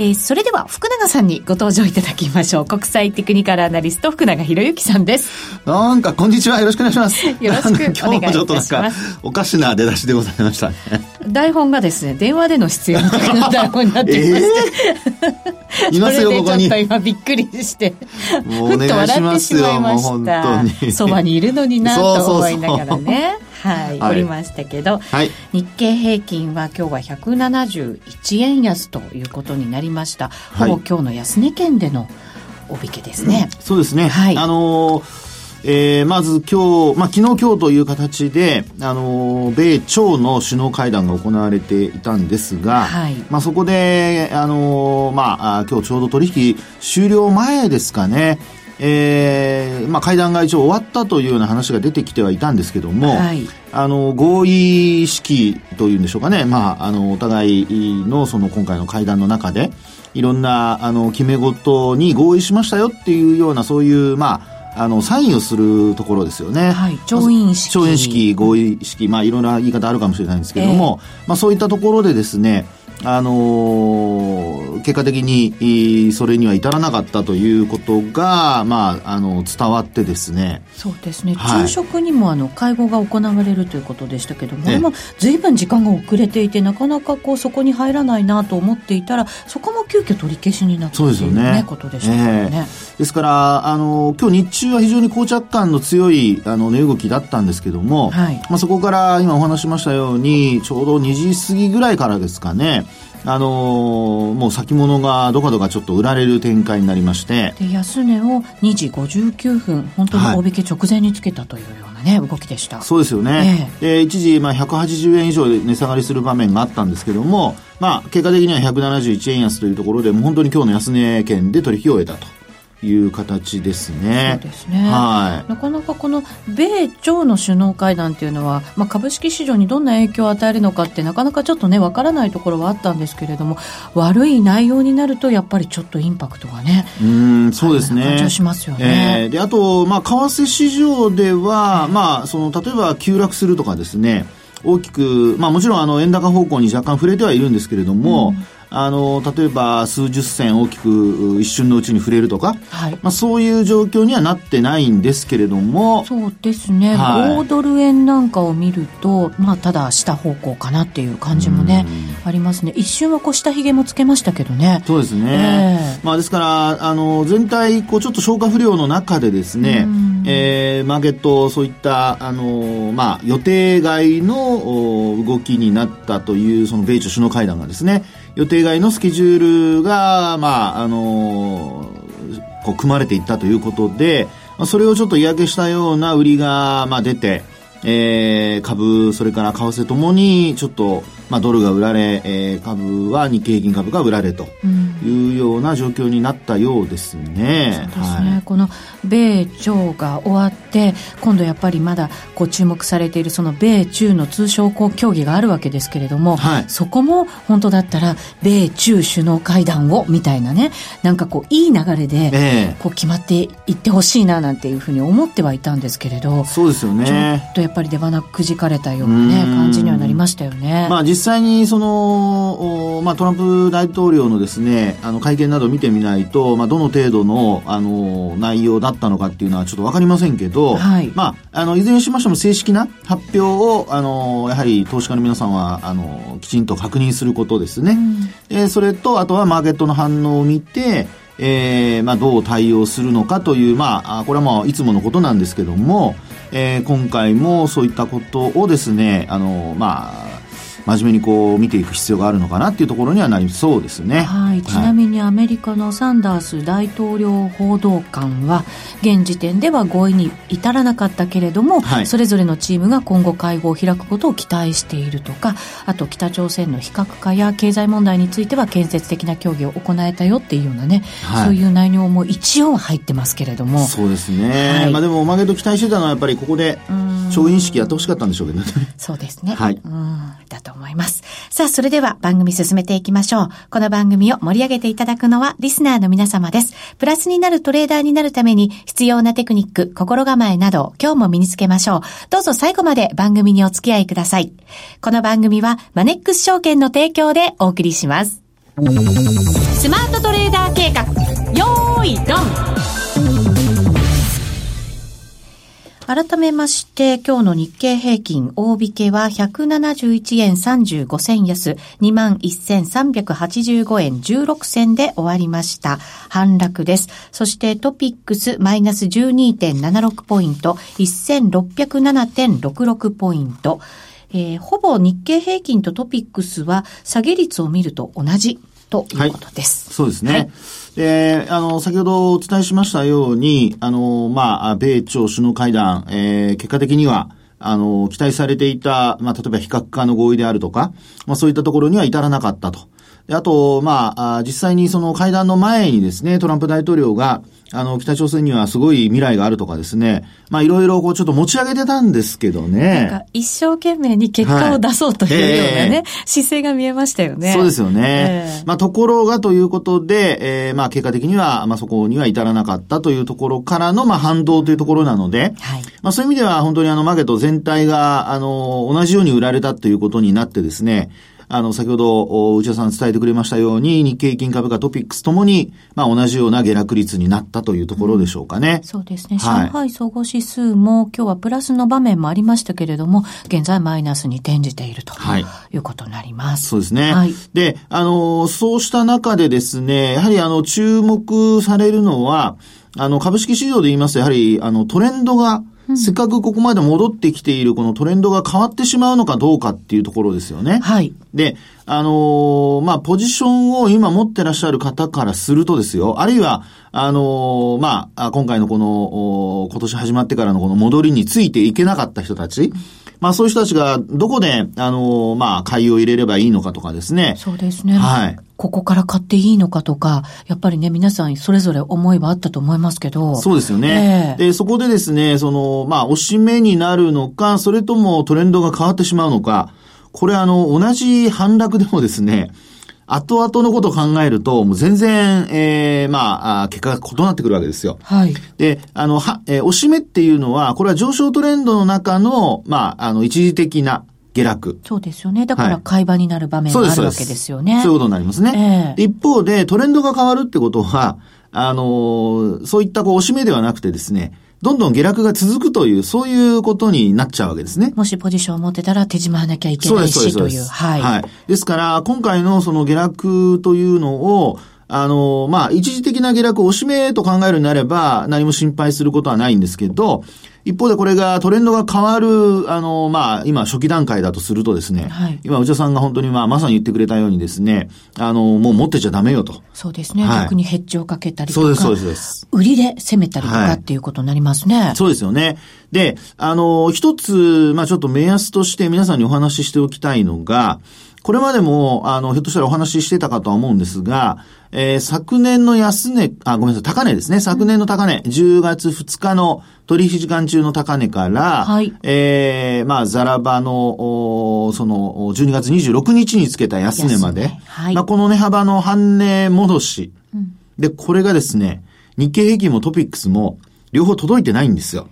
えー、それでは福永さんにご登場いただきましょう。国際テクニカルアナリスト福永博之さんです。なんかこんにちは。よろしくお願いします。よろしくお願いします。今日もちょっとなんかおかしな出だしでございましたね。台本がですね、電話での出演の台本になっていまして。えー、いますよ、ここに。ちょっと今びっくりして、ふっと笑ってしまいました。そばにいるのになと思いながらね。はい、はい、おりましたけど、はい、日経平均は今日は171円安ということになりました。ほぼ今日の安値圏でのお引けですね。そうですね。はい。あのーえー、まず今日、まあ、昨日今日という形で、あの、米朝の首脳会談が行われていたんですが、はい、まあ、そこで、あの、まあ、今日ちょうど取引終了前ですかね、えーまあ、会談が一応終わったというような話が出てきてはいたんですけども、はい、あの合意式というんでしょうかね、まあ、あのお互いのその今回の会談の中でいろんなあの決め事に合意しましたよっていうようなそういう、まあ、あのサインをするところですよね。はい、調印式。調印式、合意式、まあいろんな言い方あるかもしれないんですけれども、えー、まあそういったところでですね、あのー、結果的にそれには至らなかったということが、まあ、あの伝わってですね。そうですね、はい、昼食にもあの会合が行われるということでしたけども、ずいぶん時間が遅れていてなかなかこうそこに入らないなと思っていたらそこも急遽取り消しになったという、ね、ね、ことでしたからね、えー、ですからあの今日日中は非常に膠着感の強いあの値動きだったんですけども、はい、まあ、そこから今お話しましたようにちょうど2時過ぎぐらいからですかねあのー、もう先物がどかどかちょっと売られる展開になりまして。で安値を2時59分本当に大引け直前につけたというようなね、はい、動きでした。そうですよね、えー、で一時まあ180円以上で値下がりする場面があったんですけどもまあ結果的には171円安というところでもう本当に今日の安値圏で取引を終えたという形ですね。そうですね。はい。なかなかこの米朝の首脳会談っていうのは、まあ、株式市場にどんな影響を与えるのかってなかなかちょっとね、わからないところはあったんですけれども、悪い内容になるとやっぱりちょっとインパクトがね。うん、そうですね。感じしますよね。えー、で、あと、まあ、為替市場では、まあ、その、例えば急落するとかですね、大きく、まあもちろんあの円高方向に若干触れてはいるんですけれども、うんあの例えば数十銭大きく一瞬のうちに触れるとか、はい。まあ、そういう状況にはなってないんですけれどもそうですね、はい、5ドル円なんかを見ると、まあ、ただ下方向かなっていう感じもねありますね。一瞬はこう下髭もつけましたけどね。そうですね、えー、まあ、ですからあの全体こうちょっと消化不良の中でですね、えー、マーケットそういったあの、まあ、予定外の動きになったというその米中首脳会談がですね予定外のスケジュールが、まあ、あのー、こう組まれていったということで、まあ、それをちょっと嫌気したような売りが、まあ、出て、えー、株、それから為替ともに、ちょっと、まあ、ドルが売られ、えー、株は日経平均株が売られというような状況になったようですね。そうですね、はい、この米朝が終わって今度やっぱりまだこう注目されているその米中の通商交協議があるわけですけれども、はい、そこも本当だったら米中首脳会談をみたいなねなんかこういい流れでこう決まっていってほしいななんていうふうに思ってはいたんですけれどそうですよね。ちょっとやっぱり出花くじかれたようなね感じにはなりましたよね。まあ実際にその、まあ、トランプ大統領のですね、あの会見などを見てみないと、まあ、どの程度の、あの、内容だったのかっていうのはちょっとわかりませんけど、はい、まあ、あの、いずれにしましても正式な発表を、あの、やはり投資家の皆さんは、あの、きちんと確認することですね。うん、えそれと、あとはマーケットの反応を見て、えー、まあ、どう対応するのかという、まあ、これはまあ、いつものことなんですけども、えー、今回もそういったことをですね、あの、まあ、真面目にこう見ていく必要があるのかなっていうところにはなりそうですね。はい。ちなみにアメリカのサンダース大統領報道官は、現時点では合意に至らなかったけれども、はい、それぞれのチームが今後会合を開くことを期待しているとか、あと北朝鮮の非核化や経済問題については建設的な協議を行えたよっていうようなね、はい、そういう内容も一応入ってますけれども。そうですね。はい、まあでもおまけと期待してたのはやっぱりここで、調印式やってほしかったんでしょうけどね。そうですね。はい。うん。だと思います。さあ、それでは番組進めていきましょう。この番組を盛り上げていただくのはリスナーの皆様です。プラスになるトレーダーになるために必要なテクニック、心構えなど今日も身につけましょう。どうぞ最後まで番組にお付き合いください。この番組はマネックス証券の提供でお送りします。スマートトレーダー計画、よーい、ドン改めまして、今日の日経平均大引けは171円35銭安、21,385円16銭で終わりました。反落です。そしてトピックスマイナス12.76ポイント、1607.66ポイント。えー、ほぼ日経平均とトピックスは下げ率を見ると同じということです。はい、そうですね。はいで、あの、先ほどお伝えしましたように、あの、まあ、米朝首脳会談、えー、結果的には、あの、期待されていた、まあ、例えば非核化の合意であるとか、まあ、そういったところには至らなかったと。あと、まあ、実際にその会談の前にですね、トランプ大統領が、あの、北朝鮮にはすごい未来があるとかですね、まあいろいろこうちょっと持ち上げてたんですけどね。なんか一生懸命に結果を出そうというようなね、はいえー、姿勢が見えましたよね。そうですよね。えー、まあところがということで、えー、まあ結果的には、まあそこには至らなかったというところからの、まあ反動というところなので、はい、まあそういう意味では本当にあのマーケット全体が、あの、同じように売られたということになってですね、あの、先ほど、内田さん伝えてくれましたように、日経平均株価トピックスともに、まあ、同じような下落率になったというところでしょうかね。うん、そうですね。はい、上海総合指数も、今日はプラスの場面もありましたけれども、現在マイナスに転じていると、はい、いうことになります。そうですね。はい、で、あの、そうした中でですね、やはりあの、注目されるのは、あの、株式市場で言いますと、やはり、あの、トレンドが、せっかくここまで戻ってきているこのトレンドが変わってしまうのかどうかっていうところですよね。はい。で、あのー、まあ、ポジションを今持ってらっしゃる方からするとですよ、あるいは、あのー、まあ、今回のこの、今年始まってからのこの戻りについていけなかった人たち、まあそういう人たちがどこで、あの、まあ、買いを入れればいいのかとかですね。そうですね。はい。ここから買っていいのかとか、やっぱりね、皆さんそれぞれ思いはあったと思いますけど。そうですよね。えー、で、そこでですね、その、まあ、おしめになるのか、それともトレンドが変わってしまうのか、これあの、同じ反落でもですね、後々のことを考えると、もう全然、ええー、まあ、結果が異なってくるわけですよ。はい。で、あの、は、えー、押し目っていうのは、これは上昇トレンドの中の、まあ、あの、一時的な下落。そうですよね。だから買い場になる場面があるわけですよね。そういうことになりますね。えー、一方で、トレンドが変わるってことは、あの、そういったこう、押し目ではなくてですね、どんどん下落が続くという、そういうことになっちゃうわけですね。もしポジションを持ってたら手締まわなきゃいけないしという。はい。はい。ですから、今回のその下落というのを、あの、まあ、一時的な下落を押しめと考えるになれば、何も心配することはないんですけど、一方でこれがトレンドが変わる、あの、まあ、今初期段階だとするとですね、はい、今内田さんが本当にまあ、まさに言ってくれたようにですね、あの、もう持ってちゃダメよと。そうですね。はい、逆にヘッジをかけたりとか。そうです、そうです。売りで攻めたりとかっていうことになりますね。はい、そうですよね。で、あの、一つ、まあちょっと目安として皆さんにお話ししておきたいのが、これまでも、あの、ひょっとしたらお話ししてたかとは思うんですが、えー、昨年の安値、あ、ごめんなさい、高値ですね。昨年の高値、10月2日の取引時間中の高値から、はい、えー、まあ、ザラバの、その、12月26日につけた安値まで、はい、まあ、この値幅の半値戻し、うん、で、これがですね、日経平均もトピックスも、両方届いてないんですよ。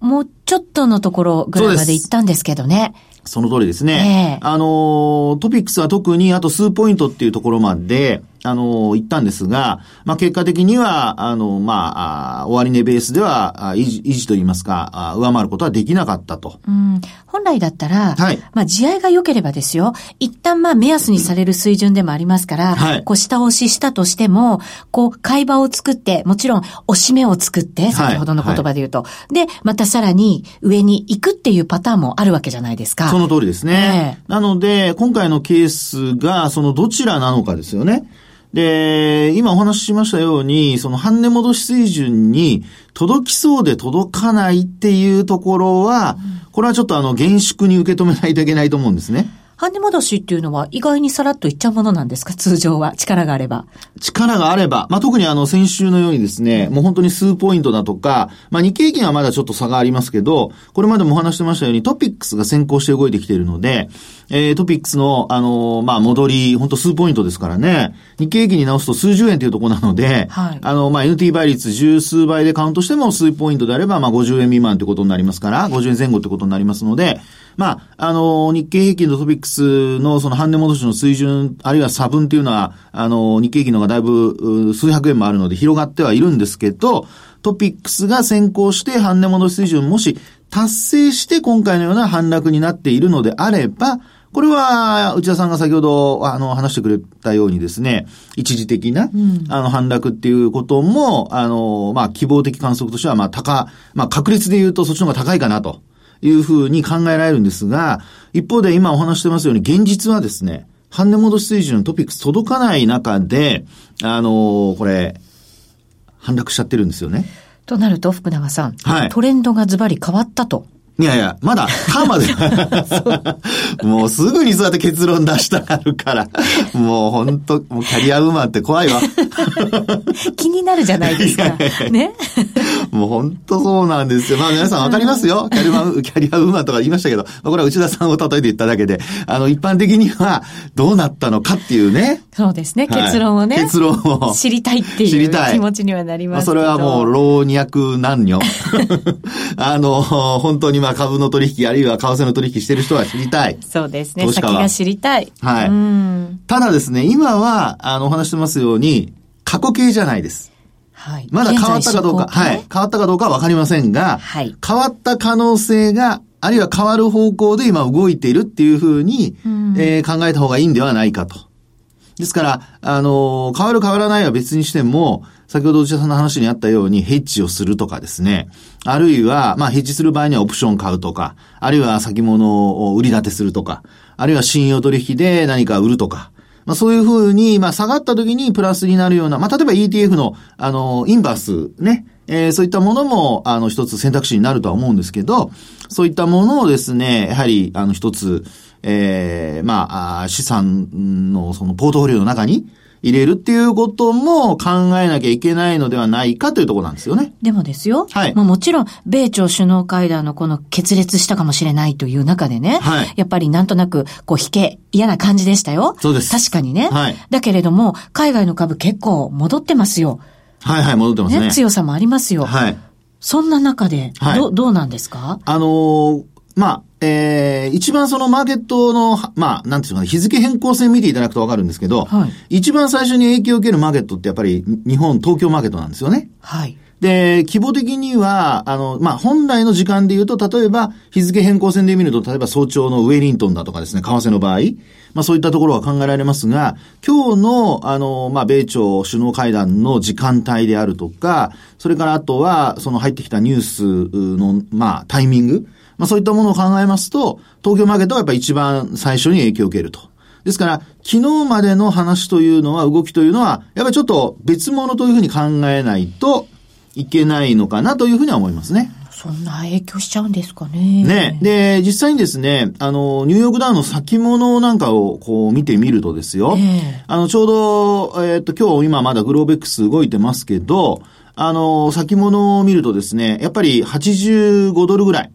もうちょっとのところぐらいまで行ったんですけどね。その通りですね。えー、あの、トピックスは特にあと数ポイントっていうところまで、あの、言ったんですが、まあ、結果的には、あの、まあ、終値ベースでは、維持、維持といいますか、上回ることはできなかったと。うん。本来だったら、はい。まあ、地合が良ければですよ、一旦まあ、目安にされる水準でもありますから、はい。こう、下押ししたとしても、こう、買い場を作って、もちろん、押し目を作って、先ほどの言葉で言うと、はい、で、またさらに、上に行くっていうパターンもあるわけじゃないですか。その通りですね。えー、なので、今回のケースが、そのどちらなのかですよね。で、今お話ししましたように、その半値戻し水準に届きそうで届かないっていうところは、これはちょっとあの、厳粛に受け止めないといけないと思うんですね。半値戻しっていうのは意外にさらっといっちゃうものなんですか？通常は。力があれば。力があれば。まあ、特にあの、先週のようにですね、もう本当に数ポイントだとか、まあ、日経平均はまだちょっと差がありますけど、これまでもお話してましたようにトピックスが先行して動いてきているので、えー、トピックスの、あのー、まあ、戻り、本当数ポイントですからね、日経平均に直すと数十円というところなので、はい、あの、まあ、NT 倍率十数倍でカウントしても数ポイントであれば、まあ、50円未満ということになりますから、50円前後ということになりますので、まあ、あの、日経平均とトピックスのその半値戻しの水準、あるいは差分っていうのは、あの、日経平均の方がだいぶ数百円もあるので広がってはいるんですけど、トピックスが先行して半値戻し水準もし達成して今回のような反落になっているのであれば、これは、内田さんが先ほど、あの、話してくれたようにですね、一時的な、うん、あの、反落っていうことも、あの、まあ、希望的観測としては、まあ、高、まあ、確率で言うとそっちの方が高いかなと。いうふうに考えられるんですが、一方で今お話してますように、現実はですね、半値戻し水準のトピックス届かない中で、あのー、これ、反落しちゃってるんですよね。となると、福永さん、はい、トレンドがズバリ変わったと。いやいや、まだ、カーマで。もうすぐにそうやって結論出したがるから。もう本当もうキャリアウーマンって怖いわ。気になるじゃないですか。ね？もう本当そうなんですよ。まあ皆さんわかりますよ。キャリア、キャリアウーマンとか言いましたけど、まあ、これは内田さんを例えて言っただけで、あの、一般的にはどうなったのかっていうね。そうですね。結論をね。結論を。知りたいっていう気持ちにはなりますけど。まあ、それはもう老若男女。あの、本当にまあ株の取引、あるいは為替の取引してる人は知りたい。そうですね。先が知りたい。はい。ただですね、今は、あの、お話してますように、過去形じゃないです。はい。まだ変わったかどうか、はい。変わったかどうかはわかりませんが、はい。変わった可能性が、あるいは変わる方向で今動いているっていうふうに、ん、えー、考えた方がいいんではないかと。ですから、あの、変わる変わらないは別にしても、先ほど内田さんの話にあったようにヘッジをするとかですね。あるいは、まあヘッジする場合にはオプション買うとか、あるいは先物を売り立てするとか、あるいは信用取引で何か売るとか。まあそういうふうに、まあ下がった時にプラスになるような、まあ例えば ETF の、あの、インバースね。えー、そういったものも、あの、一つ選択肢になるとは思うんですけど、そういったものをですね、やはり、あの、一つ、えー、まあ、資産のそのポートフォリオの中に入れるっていうことも考えなきゃいけないのではないかというところなんですよね。でもですよ。はい。まあ、もちろん、米朝首脳会談のこの決裂したかもしれないという中でね。はい。やっぱりなんとなく、こう、引け、嫌な感じでしたよ。そうです。確かにね。はい。だけれども、海外の株結構戻ってますよ。はいはい、戻ってますね。ね強さもありますよ。はい。そんな中で、はい、ど、どうなんですか？あのー、まあ、えー、一番そのマーケットの、まあ、なんていうかね、日付変更線見ていただくとわかるんですけど、はい、一番最初に影響を受けるマーケットってやっぱり日本、東京マーケットなんですよね。はい。で、規模的には、あの、まあ、本来の時間で言うと、例えば、日付変更線で見ると、例えば早朝のウェリントンだとかですね、為替の場合、まあ、そういったところは考えられますが、今日の、あの、まあ、米朝首脳会談の時間帯であるとか、それからあとは、その入ってきたニュースの、まあ、タイミング、まあそういったものを考えますと、東京マーケットがやっぱり一番最初に影響を受けると。ですから、昨日までの話というのは、動きというのは、やっぱりちょっと別物というふうに考えないといけないのかなというふうには思いますね。そんな影響しちゃうんですかね。ね。で、実際にですね、あの、ニューヨークダウンの先物なんかをこう見てみるとですよ。えー、あの、ちょうど、えー、っと、今日今まだグローベックス動いてますけど、あの、先物を見るとですね、やっぱり85ドルぐらい。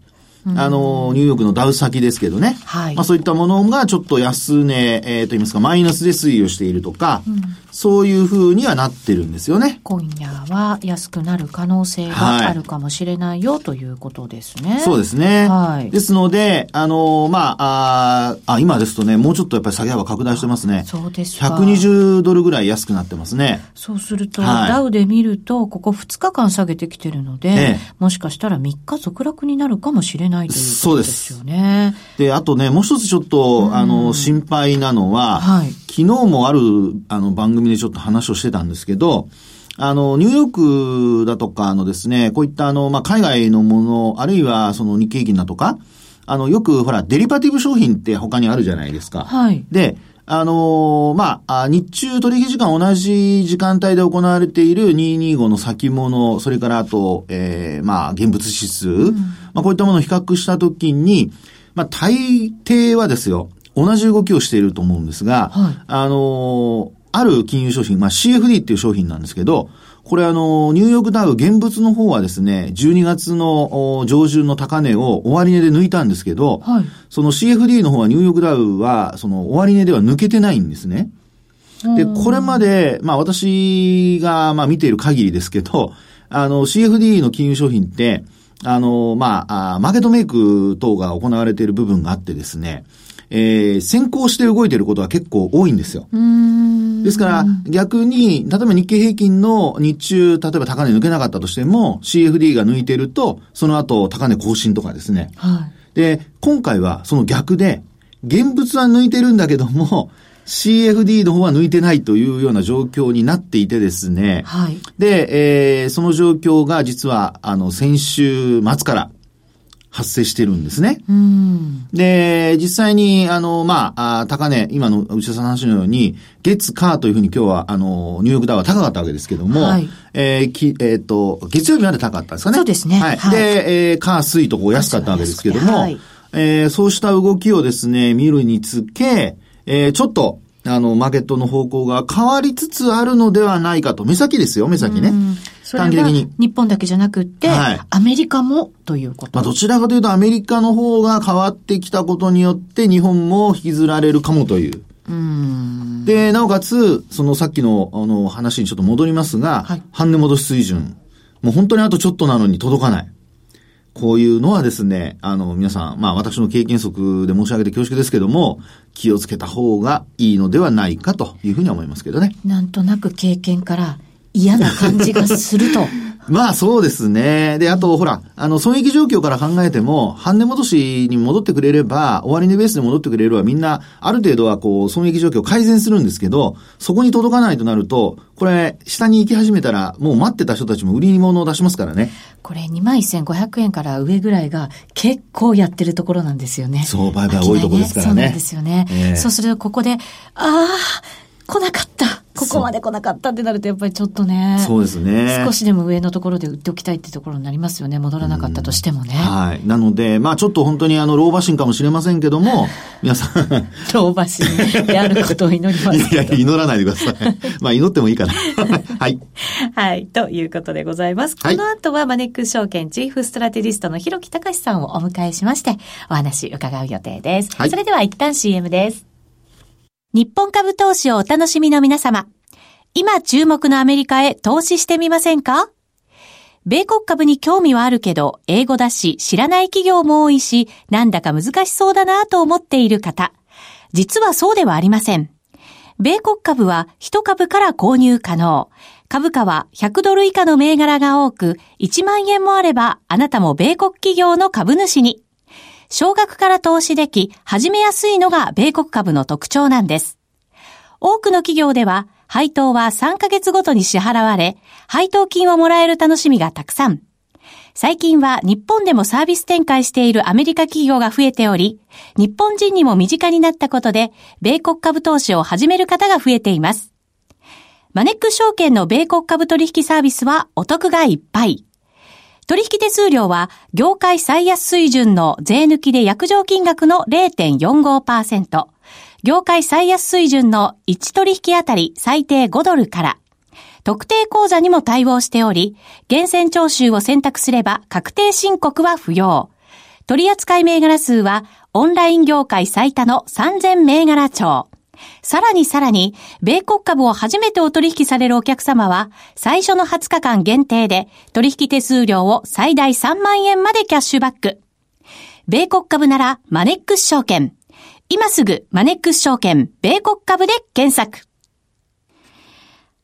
あの、ニューヨークのダウ先ですけどね。はい。まあそういったものがちょっと安値、えー、と言いますか、マイナスで推移をしているとか、うん、そういうふうにはなってるんですよね。今夜は安くなる可能性があるかもしれないよ、はい、ということですね。そうですね。はい。ですので、あの、まあ、ああ、今ですとね、もうちょっとやっぱり下げ幅拡大してますね。そうですか。120ドルぐらい安くなってますね。そうすると、はい、ダウで見ると、ここ2日間下げてきてるので、ええ、もしかしたら3日続落になるかもしれないないということですよね。であとね、もう一つちょっと、あの、心配なのは、はい、昨日もある、あの、番組でちょっと話をしてたんですけど、あの、ニューヨークだとかのですね、こういったあの、まあ、海外のもの、あるいはその日経平均だとか、あの、よくほら、デリバティブ商品って他にあるじゃないですか。はい。で、あのー、まあ、日中取引時間同じ時間帯で行われている225の先物、それからあと、えー、まあ、現物指数、うん、まあ、こういったものを比較したときに、まあ、大抵はですよ、同じ動きをしていると思うんですが、はい、あの、ある金融商品、まあ、CFD っていう商品なんですけど、これあの、ニューヨークダウ現物の方はですね、12月の上旬の高値を終値で抜いたんですけど、はい、その CFD の方はニューヨークダウは、その終値では抜けてないんですね。で、これまで、まあ私がまあ見ている限りですけど、あの CFD の金融商品って、あの、まあ、マーケットメイク等が行われている部分があってですね、えー、先行して動いていることは結構多いんですよ。ですから、逆に、例えば日経平均の日中、例えば高値抜けなかったとしても、CFD が抜いてると、その後高値更新とかですね。はい、で、今回はその逆で、現物は抜いてるんだけども、CFD の方は抜いてないというような状況になっていてですね。はい。で、えー、その状況が実は、あの、先週末から発生してるんですね。で、実際に、あの、まあ、高値、今の内田さんの話のように、月、火というふうに今日は、あの、ニューヨークダウは高かったわけですけども、はい、えー、き、えっ、ー、と、月曜日まで高かったんですかね。そうですね。はい。はい、で、えー、火、水とこう安かったわけですけども、はい、えー、そうした動きをですね、見るにつけ、えー、ちょっと、あの、マーケットの方向が変わりつつあるのではないかと。目先ですよ、目先ね。短期的に。日本だけじゃなくって、はい、アメリカもということ。まあ、どちらかというとアメリカの方が変わってきたことによって日本も引きずられるかもという。うで、なおかつ、そのさっきのあの話にちょっと戻りますが、はい、半値戻し水準。もう本当にあとちょっとなのに届かない。こういうのはですね、あの、皆さん、まあ私の経験則で申し上げて恐縮ですけども、気をつけた方がいいのではないかというふうに思いますけどね。なんとなく経験から嫌な感じがすると。まあそうですね。で、あと、ほら、あの、損益状況から考えても、半値戻しに戻ってくれれば、終値ベースで戻ってくれれば、みんな、ある程度はこう、損益状況改善するんですけど、そこに届かないとなると、これ、下に行き始めたら、もう待ってた人たちも売り物を出しますからね。これ、21,500円から上ぐらいが、結構やってるところなんですよね。そう、売買多いところですからね。そうなんですよね。えー、そうすると、ここで、ああ、来なかった。ここまで来なかったってなると、やっぱりちょっとね。そうですね。少しでも上のところで売っておきたいってところになりますよね。戻らなかったとしてもね。はい。なので、まあちょっと本当にあの、老婆心かもしれませんけども、皆さん。老婆心であることを祈ります。いや、祈らないでください。まあ祈ってもいいかな。はい。はい。ということでございます。この後はマネックス証券チーフストラテリストの広木隆さんをお迎えしまして、お話伺う予定です。はい。それでは一旦 CM です。日本株投資をお楽しみの皆様。今注目のアメリカへ投資してみませんか？米国株に興味はあるけど、英語だし、知らない企業も多いし、なんだか難しそうだなと思っている方。実はそうではありません。米国株は1株から購入可能。株価は100ドル以下の銘柄が多く、1万円もあれば、あなたも米国企業の株主に。少額から投資でき、始めやすいのが米国株の特徴なんです。多くの企業では、配当は3ヶ月ごとに支払われ、配当金をもらえる楽しみがたくさん。最近は日本でもサービス展開しているアメリカ企業が増えており、日本人にも身近になったことで、米国株投資を始める方が増えています。マネック証券の米国株取引サービスはお得がいっぱい。取引手数料は業界最安水準の税抜きで約定金額の0.45%、業界最安水準の1取引あたり最低5ドルから、特定口座にも対応しており、厳選徴収を選択すれば確定申告は不要。取扱銘柄数はオンライン業界最多の3000銘柄帳。さらにさらに、米国株を初めてお取引されるお客様は、最初の20日間限定で、取引手数料を最大3万円までキャッシュバック。米国株なら、マネックス証券。今すぐ、マネックス証券、米国株で検索。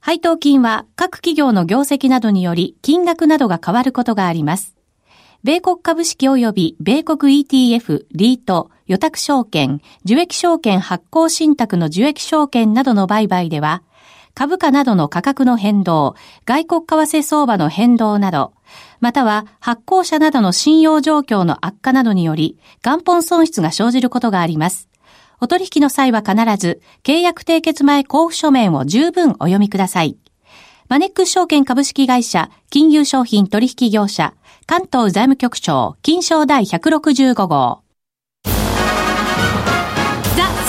配当金は各企業の業績などにより金額などが変わることがあります。米国株式及び米国 ETF、リート、予託証券、受益証券発行信託の受益証券などの売買では、株価などの価格の変動、外国為替相場の変動など、または発行者などの信用状況の悪化などにより、元本損失が生じることがあります。お取引の際は必ず、契約締結前交付書面を十分お読みください。マネックス証券株式会社、金融商品取引業者、関東財務局長、金賞第165号。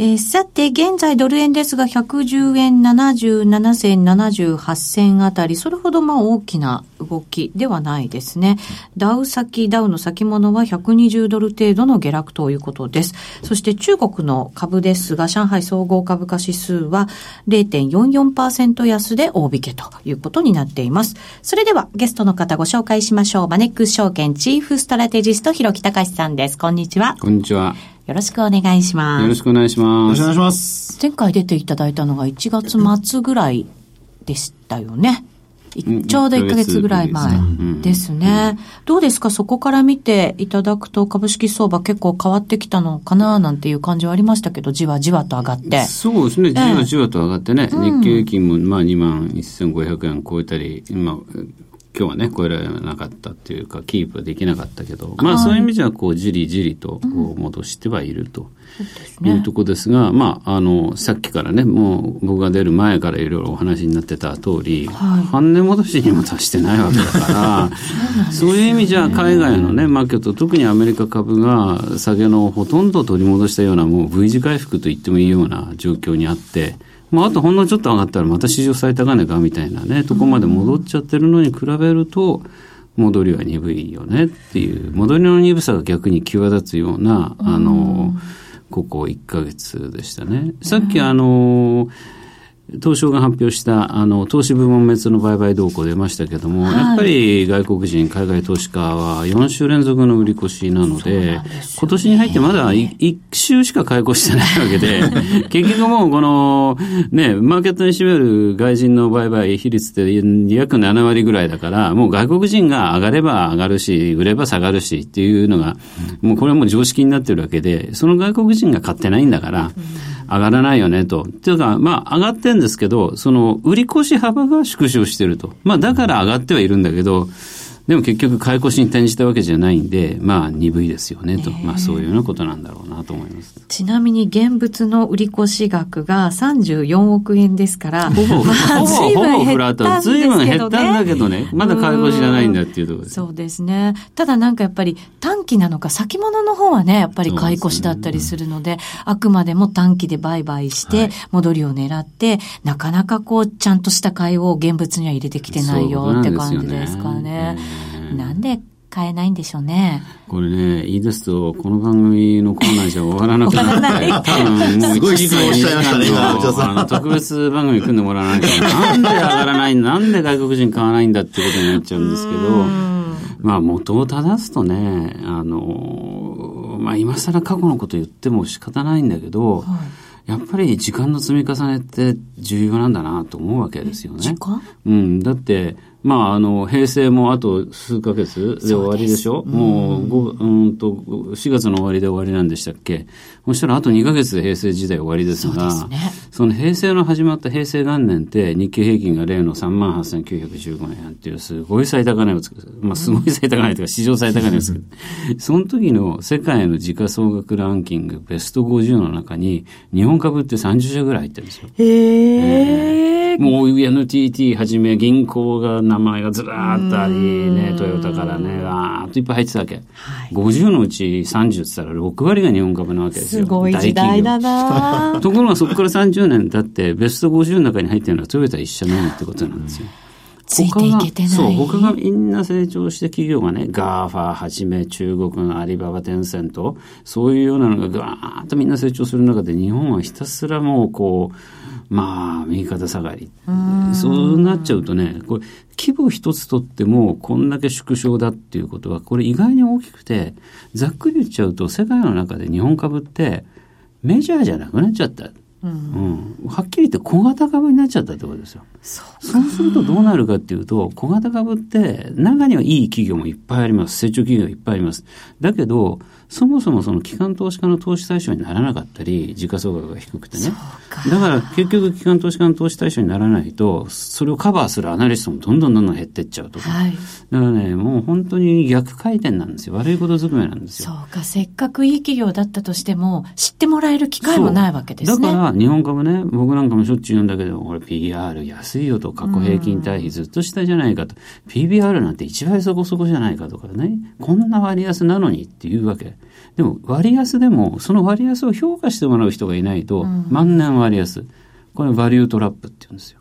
えー、さて、現在ドル円ですが、110円77銭、78銭あたり、それほどまあ大きな動きではないですね。ダウ先、ダウの先物は120ドル程度の下落ということです。そして中国の株ですが、上海総合株価指数は0.44%安で大引けということになっています。それではゲストの方ご紹介しましょう。マネックス証券チーフストラテジスト、広木隆さんです。こんにちは。こんにちは。よろしくお願いします。よろしくお願いします。よろしくお願いします。前回出ていただいたのが1月末ぐらいでしたよね。ちょうど1ヶ月ぐらい前ですね。どうですか？そこから見ていただくと株式相場結構変わってきたのかななんていう感じはありましたけど、じわじわと上がって。そうですね。じわじわと上がってね。えー、日経平均もまあ2万1500円超えたり、まあ今日はね、超えられなかったっていうか、キープできなかったけど、まあそういう意味では、こう、じりじりとこう戻してはいると。いうとこですが、まあ、あの、さっきからね、もう僕が出る前からいろいろお話になってた通り、はい、半値戻しにも達してないわけだから、そういう意味じゃ海外のね、マーケット、特にアメリカ株が下げのほとんど取り戻したような、もう V 字回復と言ってもいいような状況にあって、まあ、あとほんのちょっと上がったらまた史上最高値かみたいなね、とこまで戻っちゃってるのに比べると、戻りは鈍いよねっていう、戻りの鈍さが逆に際立つような、あの、ここ1ヶ月でしたね。さっきあの、東証が発表したあの投資部門別の売買動向出ましたけども、はい、やっぱり外国人、海外投資家は4週連続の売り越しなので、でね、今年に入ってまだ 1, 1週しか買い越してないわけで、結局もうこの、ね、マーケットに占める外人の売買比率って約7割ぐらいだから、もう外国人が上がれば上がるし、売れば下がるしっていうのが、もうこれも常識になってるわけで、その外国人が買ってないんだから、上がらないよねと。というか、まあ上がってんですけど、その売り越し幅が縮小してると。まあだから上がってはいるんだけど、でも結局買い越しに転じたわけじゃないんで、まあ鈍いですよねと、まあそういうようなことなんだろうなと思います。ちなみに現物の売り越し額が34億円ですから、ほぼ、まあ、ほぼ、ほぼフラット。ずいぶん減ったんだけどね、まだ買い越しじゃないんだっていうところです。そうですね。ただなんかやっぱり短期なのか先物の方はね、やっぱり買い越しだったりするので、でね、あくまでも短期で売買して、戻りを狙って、はい、なかなかこう、ちゃんとした買いを現物には入れてきてないよって感じですかね。なんで買えないんでしょうね。これね、言い出すと、この番組のコーナーじゃ終わらなくなって、多分もう1時間にしましたね、特別番組組んでもらわないと、なんで上がらない、なんで外国人買わないんだってことになっちゃうんですけど、まあ元を正すとね、あの、まあ今更過去のこと言っても仕方ないんだけど、はい。やっぱり時間の積み重ねって重要なんだなと思うわけですよね。時間？うん。だって、まあ、あの、平成もあと数ヶ月で終わりでしょ？うもう、うんと、4月の終わりで終わりなんでしたっけ？そしたらあと2ヶ月で平成時代終わりですが、そ、ね,、の平成の始まった平成元年って日経平均が例の3万8915円っていうすごい最高値をつく。まあ、すごい最高値というか史上最高値をつく。その時の世界の時価総額ランキングベスト50の中に日本株って30社ぐらい入ってるんですよ。へー。えー、もう NTT はじめ銀行が名前がずらーっとあり、ね、トヨタからね、わーっといっぱい入ってたわけ。はい、50のうち30って言ったら6割が日本株なわけですよ。すごい時代だな ところがそこから30年経って、ベスト50の中に入ってるのはトヨタ一社のみってことなんですよ。ついていけてない。そう、他がみんな成長して企業がね、 GAFAはじめ中国のアリババ、テンセント、そういうようなのがガーッとみんな成長する中で、日本はひたすらもうこう、まあ、右肩下がり。そうなっちゃうとね、これ、規模一つとっても、こんだけ縮小だっていうことは、これ意外に大きくて、ざっくり言っちゃうと、世界の中で日本株って、メジャーじゃなくなっちゃった。うん、うん、はっきり言って小型株になっちゃったってことですよ。そうするとどうなるかっていうと、小型株って中にはいい企業もいっぱいあります。成長企業いっぱいあります。だけど、そもそもその機関投資家の投資対象にならなかったり、時価総額が低くてね。だから結局機関投資家の投資対象にならないと、それをカバーするアナリストもどんどんどんどん減っていっちゃうとか。はい、だからね、もう本当に逆回転なんですよ。悪いことずくめなんですよ。そうか、せっかくいい企業だったとしても、知ってもらえる機会もないわけですね。だから日本株ね、僕なんかもしょっちゅう言うんだけど、これ PR 安いよと、過去平均対比ずっと下じゃないかと。PBR なんて1倍そこそこじゃないかとかね。こんな割安なのにっていうわけ。でも割安でもその割安を評価してもらう人がいないと、万年割安これバリュートラップって言うんですよ。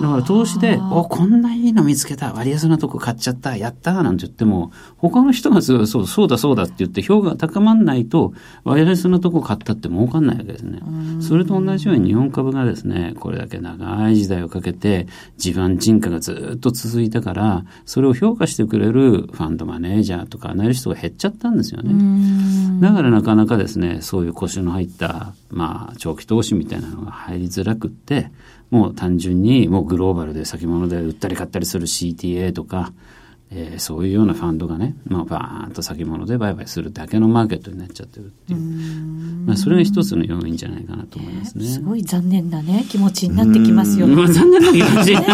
だから投資で、お、こんないいの見つけた、割安なとこ買っちゃった、やったなんて言っても、他の人がそうそうだそうだって言って評価が高まんないと、割安なとこ買ったって儲かんないわけですね。それと同じように日本株がですね、これだけ長い時代をかけて、地盤沈下がずっと続いたから、それを評価してくれるファンドマネージャーとかアナリストが減っちゃったんですよね。だからなかなかですね、そういう腰の入った、まあ、長期投資みたいなのが入りづらくって、もう単純にもうグローバルで先物で売ったり買ったりする CTA とか、えー、そういうようなファンドがね、まあ、バーンと先物で売買するだけのマーケットになっちゃってるっていう。まあ、それが一つの要因じゃないかなと思いますね。すごい残念なね、気持ちになってきますよ。まあ、残念な気持ち、ね、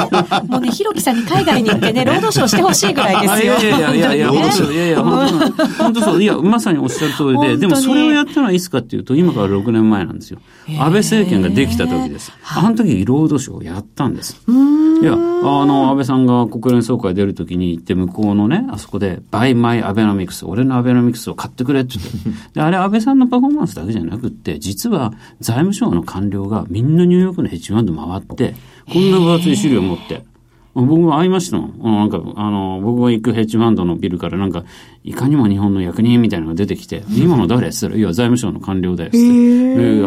もうね、ひろきさんに海外に行ってね、労働省してほしいぐらいですよ。いやいやいやいや、労働省、いやいや、本当本当そう。いや、まさにおっしゃる通りで、でもそれをやったのはいつかっていうと、今から6年前なんですよ。安倍政権ができた時です。あの時、ロードショーをやったんです。いや、あの、安倍さんが国連総会出る時に行って、向こうのね、あそこで、 Buy my Abenomics、俺のアベノミクスを買ってくれって言って。で、あれ安倍さんのパフォーマンスだけじゃなくって、実は財務省の官僚がみんなニューヨークのヘッジファンド回って、こんな分厚い資料を持って、僕も会いましたもん。なんか、あの、僕が行くヘッジファンドのビルからなんか、いかにも日本の役人みたいなのが出てきて、今の誰って言ったら、いや、財務省の官僚だよって。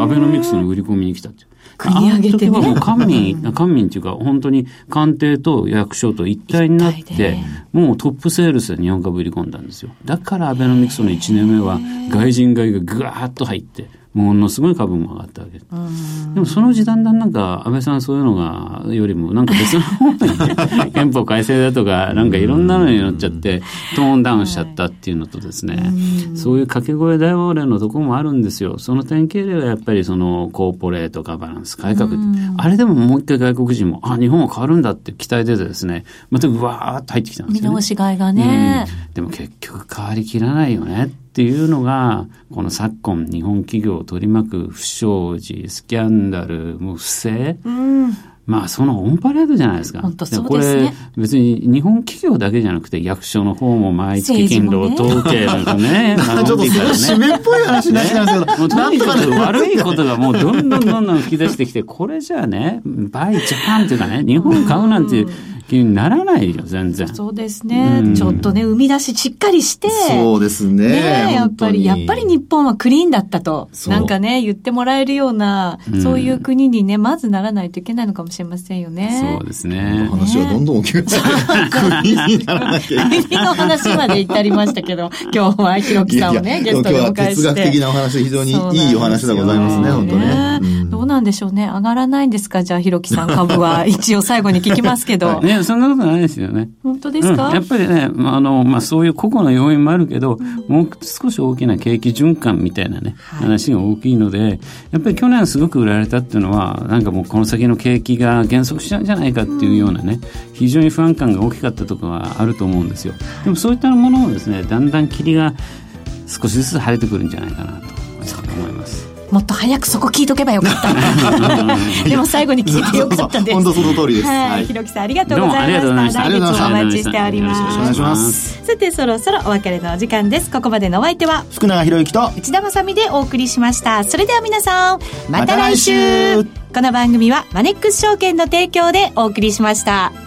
アベノミクスの売り込みに来たって。国上げてね。あの時はもう官民、官民っていうか、本当に官邸と役所と一体になって、もうトップセールスで日本株売り込んだんですよ。だからアベノミクスの1年目は、外人買いがぐわーっと入って、ものすごい株も上がったわけ。でもそのうちだんだんなんか安倍さんそういうのがよりもなんか別の方に、憲法改正だとかなんかいろんなのに乗っちゃってトーンダウンしちゃったっていうのとですね、そういう掛け声大号令のところもあるんですよ。その典型例はやっぱりそのコーポレートガバナンス改革あれでももう一回外国人もあ日本は変わるんだって期待出てですね。またうわーっと入ってきたんですよ、ね、見直しがいがね、でも結局変わりきらないよねっていうのが、この昨今日本企業を取り巻く不祥事、スキャンダル、もう不正、うん、まあそのオンパレードじゃないですか。本当そうですね。これ別に日本企業だけじゃなくて役所の方も毎月勤労統計なんかね。ちょっとすごい締めっぽい話になっちゃうんですけど。もうとにかく悪いことがもうどんどんどんどん吹き出してきて、これじゃあね、バイジャパンっていうかね、日本買うなんていう、気にならないよ、全然。そうですね。うん、ちょっとね、生み出ししっかりして。そうですね。ねやっぱり、やっぱり日本はクリーンだったと、なんかね、言ってもらえるような、そういう国にね、まずならないといけないのかもしれませんよね。そうですね。話はどんどん大きくなって、国にならなきゃいけない。の話まで至りましたけど、今日はひろきさんをね、ゲストにお迎えして。哲学的なお話、非常にいいお話でございますね、本当ね。どうなんでしょうね。上がらないんですか？じゃあ、ひろきさん 株は。一応最後に聞きますけど。ね、そんなことないですよね。本当ですか、うん、やっぱりね、まあ、あの、まあ、そういう個々の要因もあるけど、うん、もう少し大きな景気循環みたいなね、話が大きいので、やっぱり去年すごく売られたっていうのは、なんかもうこの先の景気が減速しちゃうんじゃないかっていうようなね、非常に不安感が大きかったところはあると思うんですよ。でもそういったものもですね、だんだん霧が少しずつ晴れてくるんじゃないかなと思います。もっと早くそこ聞いとけばよかった。でも最後に聞いてよかったです。本当その通りです、はい、ひろきさんありがとうございました。来月もお待ちしております。お願いします。さてそろそろお別れのお時間です。ここまでのお相手は福永博之と内田まさでお送りしました。それでは皆さんまた来週。この番組はマネックス証券の提供でお送りしました